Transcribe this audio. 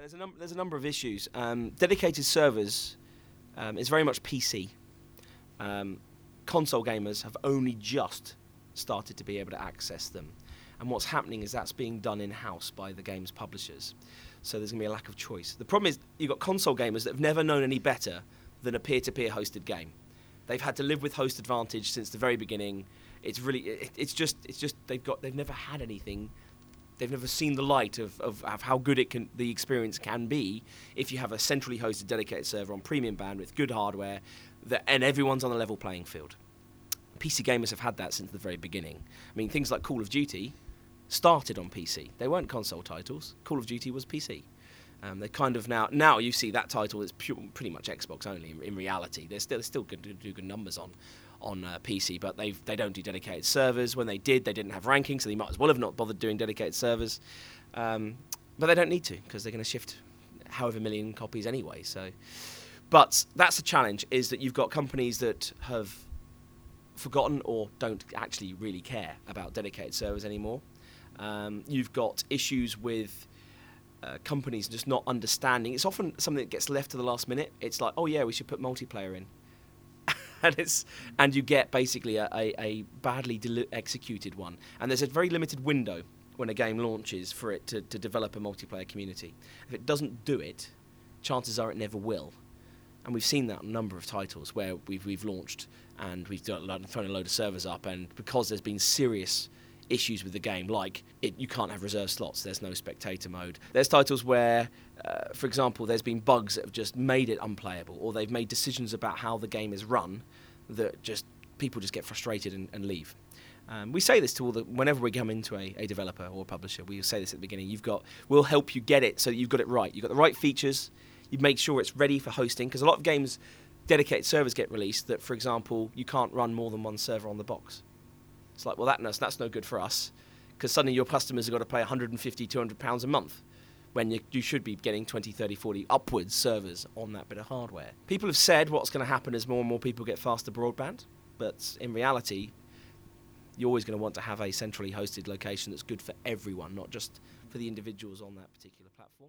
there's a, num- there's a number of issues. Um, dedicated servers um, is very much PC. Um, console gamers have only just started to be able to access them. And what's happening is that's being done in house by the game's publishers. So there's going to be a lack of choice. The problem is you've got console gamers that have never known any better than a peer to peer hosted game. They've had to live with host advantage since the very beginning. It's really, it, it's just, it's just they've got, they've never had anything they've never seen the light of, of, of, how good it can the experience can be if you have a centrally hosted dedicated server on premium bandwidth, good hardware, that, and everyone's on a level playing field. PC gamers have had that since the very beginning. I mean, things like Call of Duty started on PC. They weren't console titles. Call of Duty was PC. Um, they kind of now now you see that title is pure, pretty much Xbox only. In, in reality, they're still they're still good do good numbers on on uh, PC, but they they don't do dedicated servers. When they did, they didn't have rankings, so they might as well have not bothered doing dedicated servers. Um, but they don't need to because they're going to shift however million copies anyway. So, but that's the challenge: is that you've got companies that have forgotten or don't actually really care about dedicated servers anymore. Um, you've got issues with uh, companies just not understanding. It's often something that gets left to the last minute. It's like, oh yeah, we should put multiplayer in. and it's and you get basically a, a, a badly deli- executed one. And there's a very limited window when a game launches for it to, to develop a multiplayer community. If it doesn't do it, chances are it never will. And we've seen that a number of titles where we've we've launched and we've done, thrown a load of servers up, and because there's been serious issues with the game, like it, you can't have reserve slots, there's no spectator mode. There's titles where, uh, for example, there's been bugs that have just made it unplayable, or they've made decisions about how the game is run that just people just get frustrated and, and leave. Um, we say this to all the whenever we come into a, a developer or a publisher. We say this at the beginning. You've got we'll help you get it so that you've got it right. You've got the right features. You make sure it's ready for hosting because a lot of games dedicated servers get released that, for example, you can't run more than one server on the box. It's like, well, that, that's, that's no good for us because suddenly your customers have got to pay 150, 200 pounds a month when you, you should be getting 20, 30, 40 upwards servers on that bit of hardware. People have said what's going to happen is more and more people get faster broadband, but in reality, you're always going to want to have a centrally hosted location that's good for everyone, not just for the individuals on that particular platform.